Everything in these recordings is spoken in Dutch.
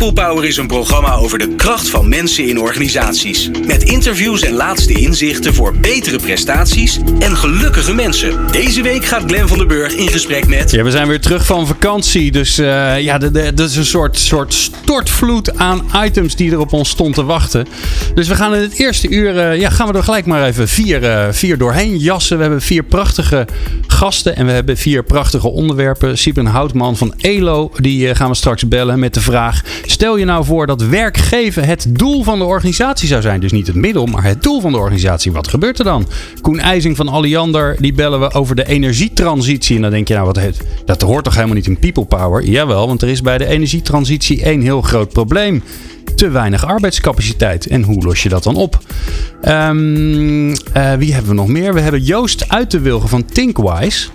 People Power is een programma over de kracht van mensen in organisaties. Met interviews en laatste inzichten voor betere prestaties en gelukkige mensen. Deze week gaat Glen van der Burg in gesprek met... Ja, we zijn weer terug van vakantie. Dus uh, ja, dat is een soort, soort stortvloed aan items die er op ons stond te wachten. Dus we gaan in het eerste uur, uh, ja, gaan we er gelijk maar even vier, uh, vier doorheen jassen. We hebben vier prachtige gasten en we hebben vier prachtige onderwerpen. Siepen Houtman van ELO, die gaan we straks bellen met de vraag... Stel je nou voor dat werkgeven het doel van de organisatie zou zijn. Dus niet het middel, maar het doel van de organisatie. Wat gebeurt er dan? Koen IJzing van Alliander, die bellen we over de energietransitie. En dan denk je nou, wat heet, dat hoort toch helemaal niet in people power? Jawel, want er is bij de energietransitie één heel groot probleem te weinig arbeidscapaciteit. En hoe los je dat dan op? Um, uh, wie hebben we nog meer? We hebben Joost uit de Wilgen van Thinkwise.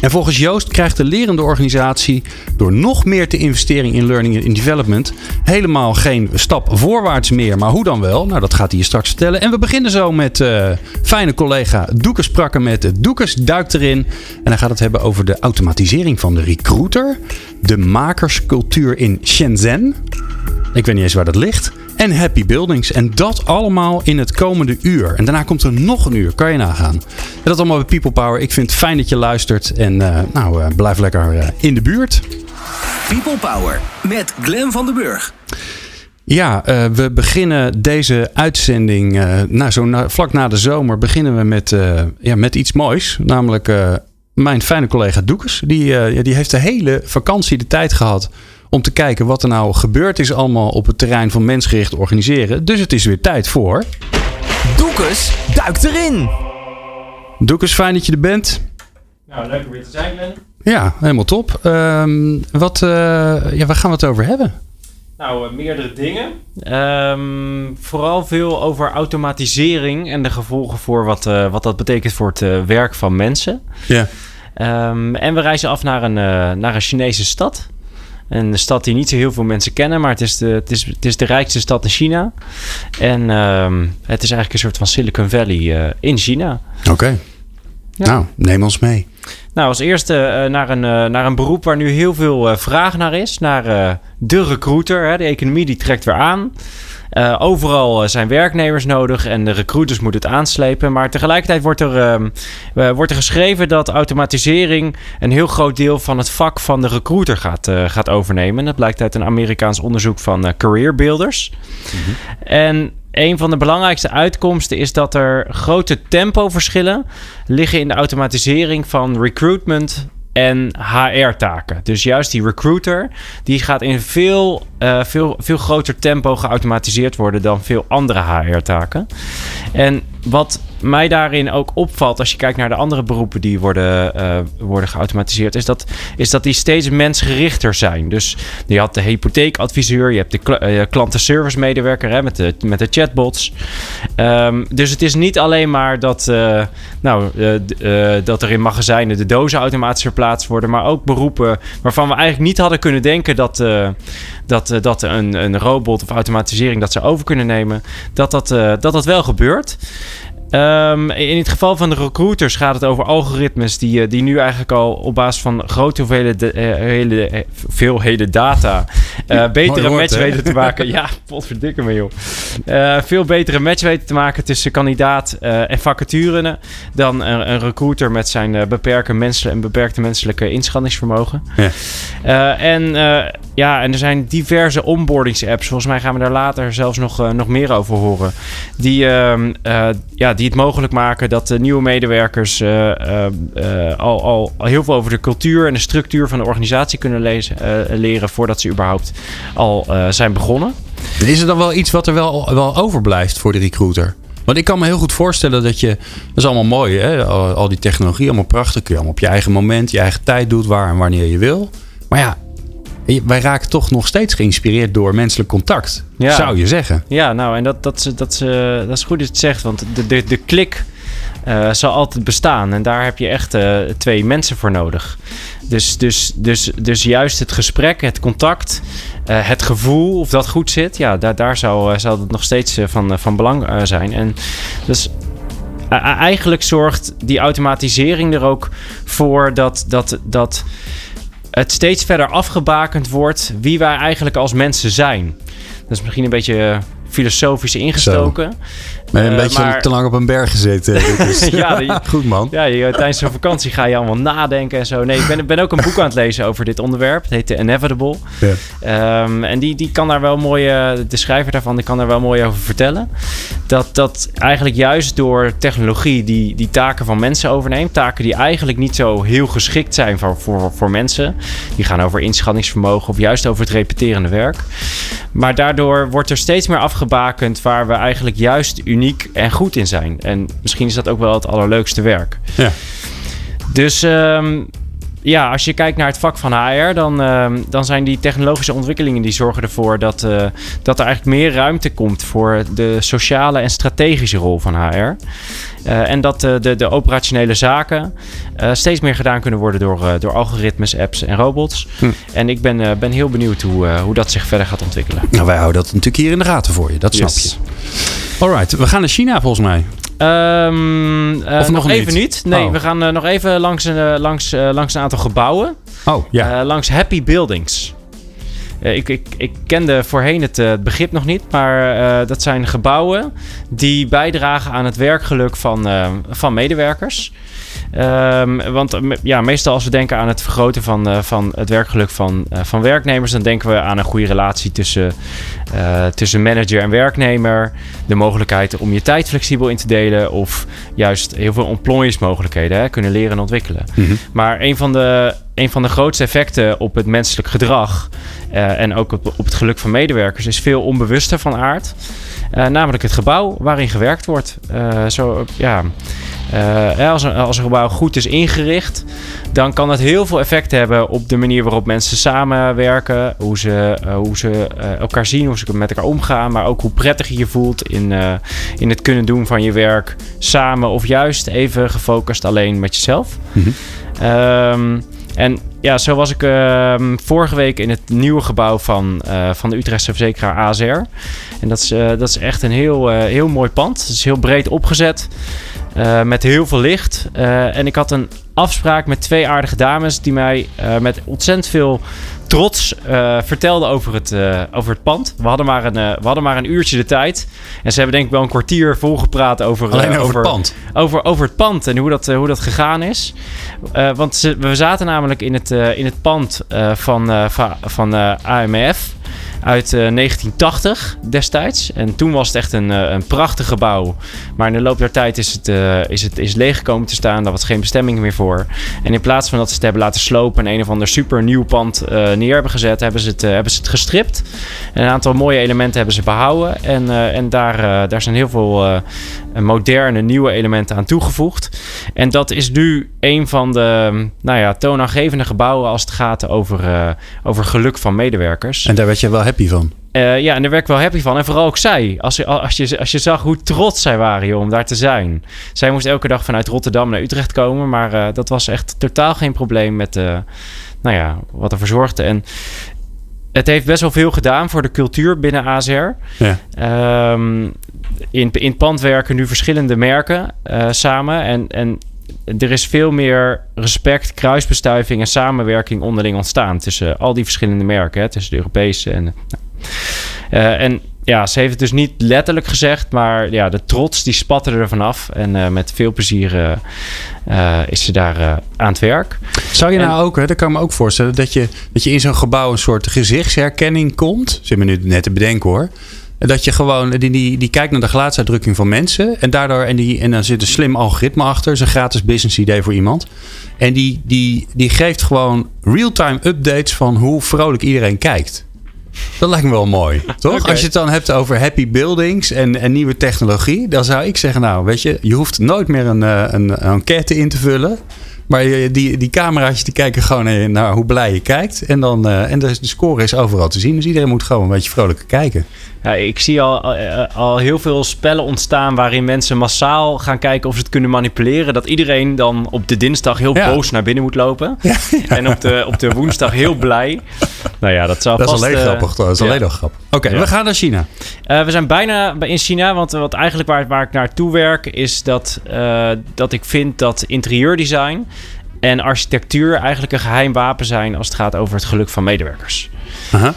En volgens Joost krijgt de lerende organisatie door nog meer te investeren in learning and development helemaal geen stap voorwaarts meer. Maar hoe dan wel? Nou, dat gaat hij je straks vertellen. En we beginnen zo met uh, fijne collega Doekes Sprakken met Doekes duikt erin. En hij gaat het hebben over de automatisering van de recruiter, de makerscultuur in Shenzhen. Ik weet niet eens waar dat ligt. En Happy Buildings. En dat allemaal in het komende uur. En daarna komt er nog een uur. Kan je nagaan. En dat allemaal bij People Power. Ik vind het fijn dat je luistert. En uh, nou, uh, blijf lekker uh, in de buurt. People Power met Glen van den Burg. Ja, uh, we beginnen deze uitzending, uh, nou, zo na, vlak na de zomer, beginnen we met, uh, ja, met iets moois. Namelijk mijn fijne collega Doekes. Die, die heeft de hele vakantie de tijd gehad om te kijken wat er nou gebeurd is allemaal op het terrein van mensgericht organiseren. Dus het is weer tijd voor... Doekes duikt erin! Doekes, fijn dat je er bent. Nou, leuk om weer te zijn, Glenn. Ja, helemaal top. Um, wat, uh, ja, waar gaan we het over hebben? Nou, uh, meerdere dingen. Um, vooral veel over automatisering en de gevolgen voor wat, uh, wat dat betekent voor het werk van mensen. Ja. Um, en we reizen af naar een, naar een Chinese stad. Een stad die niet zo heel veel mensen kennen, maar het is de, het is, het is de rijkste stad in China. En um, het is eigenlijk een soort van Silicon Valley uh, in China. Oké. Okay. Ja. Nou, neem ons mee. Nou, als eerste uh, naar, een, uh, naar een beroep waar nu heel veel vraag naar is. Naar de recruiter. Hè. De economie die trekt weer aan. Overal zijn werknemers nodig en de recruiters moeten het aanslepen. Maar tegelijkertijd wordt er, uh, wordt er geschreven dat automatisering een heel groot deel van het vak van de recruiter gaat, gaat overnemen. En dat blijkt uit een Amerikaans onderzoek van Career Builders. Mm-hmm. En een van de belangrijkste uitkomsten is dat er grote tempoverschillen liggen in de automatisering van recruitment en HR-taken. Dus juist die recruiter, die gaat in veel, uh, veel, veel groter tempo geautomatiseerd worden dan veel andere HR-taken. En wat mij daarin ook opvalt, als je kijkt naar de andere beroepen die worden, uh, worden geautomatiseerd, is dat, is dat die steeds mensgerichter zijn. Dus je had de hypotheekadviseur, je hebt de uh, klantenservice medewerker hè, met, de, met de chatbots. Um, dus het is niet alleen maar dat, uh, nou, dat er in magazijnen de dozen automatisch verplaatst worden, maar ook beroepen waarvan we eigenlijk niet hadden kunnen denken dat, dat, dat een, een robot of automatisering dat ze over kunnen nemen, dat dat, dat, dat wel gebeurt. Um, in het geval van de recruiters gaat het over algoritmes die, die nu eigenlijk al op basis van grote hoeveelheden, uh, hele, veelheden data uh, betere woord, match weten te maken. ja, potverdikke me joh. Uh, veel betere match weten te maken tussen kandidaat en vacature dan een, een recruiter met zijn beperkte, menselijke, en beperkte menselijke inschattingsvermogen. Ja. en ja, en er zijn diverse onboardingsapps. Volgens mij gaan we daar later zelfs nog, nog meer over horen. Die, ehm, ja, die het mogelijk maken dat de nieuwe medewerkers uh, al, al, heel veel over de cultuur en de structuur van de organisatie kunnen lezen, leren voordat ze überhaupt al zijn begonnen. Is er dan wel iets wat er wel, wel overblijft voor de recruiter? Want ik kan me heel goed voorstellen dat je. Dat is allemaal mooi, hè? Al, al die technologie, allemaal prachtig. Kun je allemaal op je eigen moment, je eigen tijd doet, waar en wanneer je wil. Maar ja, wij raken toch nog steeds geïnspireerd door menselijk contact, ja. zou je zeggen. Ja, nou, en dat, dat, dat, dat is goed dat je het zegt, want de, de, de klik uh, zal altijd bestaan. En daar heb je echt uh, twee mensen voor nodig. Dus, dus, dus, dus juist het gesprek, het contact, uh, het gevoel, of dat goed zit, ja, daar, daar zou, zou het nog steeds van, van belang zijn. En dus eigenlijk zorgt die automatisering er ook voor dat, dat, dat het steeds verder afgebakend wordt wie wij eigenlijk als mensen zijn. Dat is misschien een beetje eh, filosofisch ingestoken. Maar een Eh, beetje maar- te lang op een berg gezeten. Dus- Ja, goed man. Ja, je, tijdens zo'n vakantie ga je allemaal nadenken en zo. Nee, ik ben, ben ook een boek aan het lezen over dit onderwerp. Het heet The Inevitable. Ja. Ehm, en die, die kan daar wel mooi, eh, de schrijver daarvan, die kan daar wel mooi over vertellen. Dat, dat eigenlijk juist door technologie die, die taken van mensen overneemt. Taken die eigenlijk niet zo heel geschikt zijn voor, voor, voor mensen. Die gaan over inschattingsvermogen of juist over het repeterende werk. Maar daardoor wordt er steeds meer afgebakend waar we eigenlijk juist uniek en goed in zijn. En misschien is dat ook wel het allerleukste werk. Ja. Dus ehm, ja, als je kijkt naar het vak van HR, dan, ehm, dan zijn die technologische ontwikkelingen die zorgen ervoor dat, eh, dat er eigenlijk meer ruimte komt voor de sociale en strategische rol van HR. Eh, en dat eh, de, de operationele zaken steeds meer gedaan kunnen worden door, door algoritmes, apps en robots. Hm. En ik ben, ben heel benieuwd hoe, hoe dat zich verder gaat ontwikkelen. Nou, wij houden dat natuurlijk hier in de gaten voor je. Dat snap Yes. je. Alright, we gaan naar China volgens mij. Ehm, eh, Of nog nog even niet? Nee, Oh. we gaan eh, nog even langs een, eh, langs, langs een aantal gebouwen. Oh, ja. Langs Happy Buildings. Ik, ik, ik kende voorheen het, begrip nog niet, maar dat zijn gebouwen die bijdragen aan het werkgeluk van, van medewerkers. Ehm, want eh, ja, meestal als we denken aan het vergroten van, eh, van het werkgeluk van, eh, van werknemers, dan denken we aan een goede relatie tussen, tussen manager en werknemer. De mogelijkheid om je tijd flexibel in te delen, of juist heel veel employees-mogelijkheden hè, kunnen leren en ontwikkelen. Mhm. Maar een van de, een van de grootste effecten op het menselijk gedrag en ook op, op het geluk van medewerkers is veel onbewuster van aard. Namelijk het gebouw waarin gewerkt wordt. Zo, ja, eh, als, een, als een gebouw goed is ingericht, dan kan dat heel veel effect hebben op de manier waarop mensen samenwerken, hoe ze, eh, hoe ze eh, elkaar zien, hoe ze met elkaar omgaan, maar ook hoe prettig je je voelt in, in het kunnen doen van je werk samen of juist even gefocust alleen met jezelf. Mhm. Ehm, en ja, zo was ik ehm, vorige week in het nieuwe gebouw van, van de Utrechtse verzekeraar ASR. En dat is, dat is echt een heel, heel mooi pand. Het is heel breed opgezet. Eh, met heel veel licht. Eh, en ik had een afspraak met twee aardige dames die mij eh, met ontzettend veel trots vertelden over het, over het pand. We hadden, maar een, we hadden maar een uurtje de tijd. En ze hebben denk ik wel een kwartier volgepraat over, Alleen eh, over het pand. over, over het pand en hoe dat, hoe dat gegaan is. Want ze, we zaten namelijk in het, in het pand van, va- van eh, AMF uit eh, 1980 destijds. En toen was het echt een, eh, een prachtig gebouw. Maar in de loop der tijd is het, eh, is het is leeg gekomen te staan. Daar was geen bestemming meer voor. En in plaats van dat ze het hebben laten slopen en een of ander super nieuw pand eh, neer hebben gezet, hebben ze het, eh, hebben ze het gestript. En een aantal mooie elementen hebben ze behouden. En, eh, en daar, eh, daar zijn heel veel eh, moderne, nieuwe elementen aan toegevoegd. En dat is nu een van de nou ja, toonaangevende gebouwen als het gaat over, eh, over geluk van medewerkers. En daar werd je wel happy van. Eh, ja, en daar werd ik wel happy van. En vooral ook zij. Als je, als je, als je zag hoe trots zij waren joh, om daar te zijn. Zij moest elke dag vanuit Rotterdam naar Utrecht komen. Maar eh, dat was echt totaal geen probleem met eh, nou ja, wat er verzorgde. En het heeft best wel veel gedaan voor de cultuur binnen ASR. Ja. Ehm, in, in het pand werken nu verschillende merken samen. En, en er is veel meer respect, kruisbestuiving en samenwerking onderling ontstaan. Tussen al die verschillende merken. Hè, tussen de Europese en... nou. Eh, en ja, ze heeft het dus niet letterlijk gezegd, maar ja, de trots die spatte er vanaf. En eh, met veel plezier eh, eh, is ze daar eh, aan het werk. Zou je En- nou ook, hè, dat kan ik me ook voorstellen, dat je, dat je in zo'n gebouw een soort gezichtsherkenning komt. Zit me nu net te bedenken hoor. Dat je gewoon, die, die, die kijkt naar de gelaatsuitdrukking van mensen. En daardoor, en, die, en dan zit een slim algoritme achter. Dat is een gratis business idee voor iemand. En die, die, die geeft gewoon real-time updates van hoe vrolijk iedereen kijkt. Dat lijkt me wel mooi, toch? Als je het dan hebt over happy buildings en, en nieuwe technologie, dan zou ik zeggen, nou, weet je, je hoeft nooit meer een, eh, een, een enquête in te vullen. Maar die, die camera's die kijken gewoon eh, naar hoe blij je kijkt. En, dan, eh, en de, de score is overal te zien. Dus iedereen moet gewoon een beetje vrolijker kijken. Ja, ik zie al, eh, al heel veel spellen ontstaan waarin mensen massaal gaan kijken of ze het kunnen manipuleren. Dat iedereen dan op de dinsdag heel Ja. boos naar binnen moet lopen. En op de, op de woensdag heel blij. nou ja, dat zal Dat is alleen eh, grappig. Dat is alleen nog grappig. Oké, we gaan naar China. We zijn bijna bij- in China, want wat eigenlijk waar, waar ik naartoe werk is dat, dat ik vind dat interieurdesign en architectuur eigenlijk een geheim wapen zijn als het gaat over het geluk van medewerkers. Aha.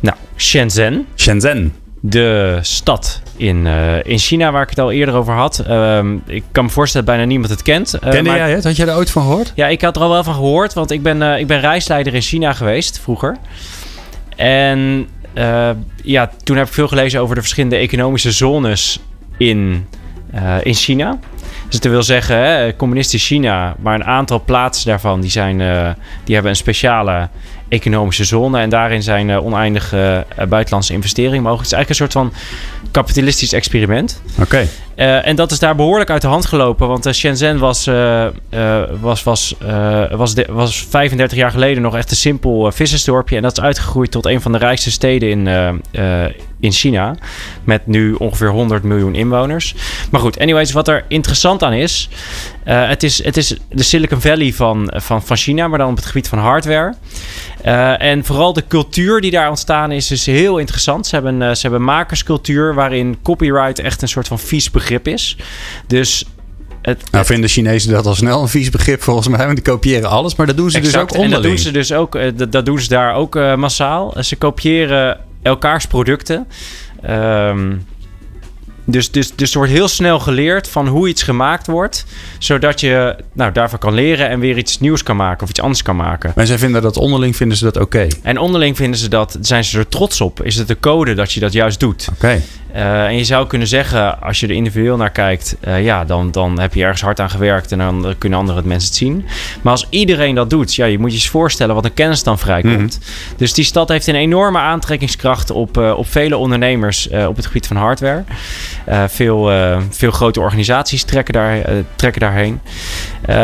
Nou, Shenzhen, Shenzhen. de stad in, eh, in China waar ik het al eerder over had. Ehm, ik kan me voorstellen dat bijna niemand het kent. eh, Kende maar- jij het? Had jij er ooit van gehoord? Ja, ik had er al wel van gehoord, want ik ben, eh, ik ben reisleider in China geweest vroeger. En ja, toen heb ik veel gelezen over de verschillende economische zones in, in China. Dus dat wil zeggen, hè, communistisch China, maar een aantal plaatsen daarvan die zijn, eh, die hebben een speciale economische zone. En daarin zijn eh, oneindige eh, buitenlandse investeringen mogelijk. Het is eigenlijk een soort van kapitalistisch experiment. Oké. En dat is daar behoorlijk uit de hand gelopen. Want Shenzhen was, was, was, was, de- was 35 jaar geleden nog echt een simpel vissersdorpje. En dat is uitgegroeid tot een van de rijkste steden in, in China. Met nu ongeveer 100 miljoen inwoners. Maar goed, anyways, wat er interessant aan is. eh, het, is het is de Silicon Valley van, van, van China, maar dan op het gebied van hardware. Eh, en vooral de cultuur die daar ontstaan is, is heel interessant. Ze hebben, eh, ze hebben een makerscultuur waarin copyright echt een soort van vies begrip is. Dus het, Nou vinden Chinezen dat al snel een vies begrip volgens mij. Want die kopiëren alles. Maar dat doen ze dus ook En dat onderling. doen ze dus ook, eh, dat, dat doen ze daar ook eh, massaal. Eh, Ze kopiëren elkaars producten. Ehm, dus, dus, dus er wordt heel snel geleerd van hoe iets gemaakt wordt. Zodat je nou, daarvan kan leren en weer iets nieuws kan maken of iets anders kan maken. Maar zij vinden dat onderling vinden ze dat oké. En onderling vinden ze dat, zijn ze er trots op. Is het de code dat je dat juist doet? Oké. Eh, en je zou kunnen zeggen, als je er individueel naar kijkt, eh, ja, dan, dan heb je ergens hard aan gewerkt en dan kunnen andere mensen het zien. Maar als iedereen dat doet, ja, je moet je eens voorstellen wat een kennis dan vrijkomt. Dus die stad heeft een enorme aantrekkingskracht op, eh, op vele ondernemers op het gebied van hardware. Veel, veel grote organisaties trekken, daar, trekken daarheen.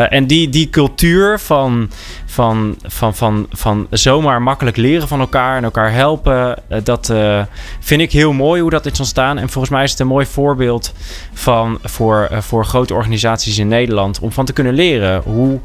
En die, die cultuur van, van, van, van, van zomaar makkelijk leren van elkaar en elkaar helpen, eh, dat eh, vind ik heel mooi hoe dat is ontstaan. En volgens mij is het een mooi voorbeeld van, voor, eh, voor grote organisaties in Nederland om van te kunnen leren hoe.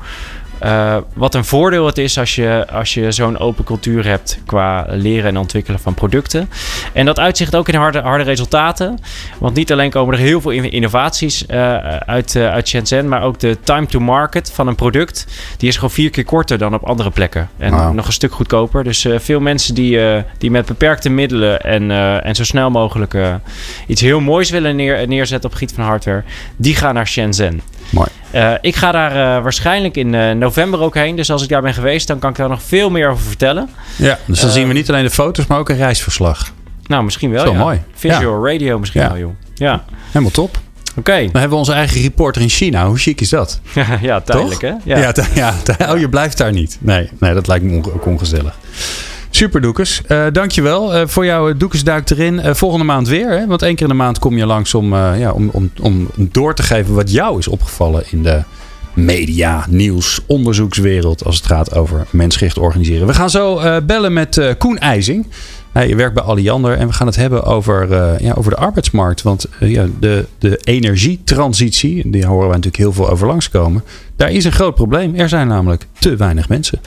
Eh, wat een voordeel het is als je, als je zo'n open cultuur hebt qua leren en ontwikkelen van producten. En dat uitzicht ook in harde, harde resultaten. Want niet alleen komen er heel veel in- innovaties eh, uit, eh, uit Shenzhen, maar ook de time to market van een product. Die is gewoon vier keer korter dan op andere plekken. En nog een stuk goedkoper. Dus veel mensen die, die met beperkte middelen en, en zo snel mogelijk iets heel moois willen neer, neerzetten op gebied van hardware, die gaan naar Shenzhen. Mooi. Eh, ik ga daar eh, waarschijnlijk in eh, november ook heen. Dus als ik daar ben geweest, dan kan ik daar nog veel meer over vertellen. Ja, dus dan zien we niet alleen de foto's, maar ook een reisverslag. Nou, misschien wel. Ja. mooi. Visual radio misschien Ja. wel, joh. Ja, Helemaal top. oké. Dan hebben we onze eigen reporter in China. Hoe chic is dat? ja, tijdelijk Toch? hè? Ja, ja, ja oh, je blijft daar niet. Nee, nee dat lijkt me ook ongezellig. Super Doekes. Eh dankjewel eh, voor jouw Doekes duikt erin. Eh, volgende maand weer. Hè? Want één keer in de maand kom je langs om, ja, om, om, om door te geven wat jou is opgevallen in de media, nieuws, onderzoekswereld als het gaat over mensgericht organiseren. We gaan zo bellen met Koen IJzing. Hij werkt bij Alliander en we gaan het hebben over, ja, over de arbeidsmarkt. Want ja, de, de energietransitie, die horen we natuurlijk heel veel over langskomen. Daar is een groot probleem. Er zijn namelijk te weinig mensen.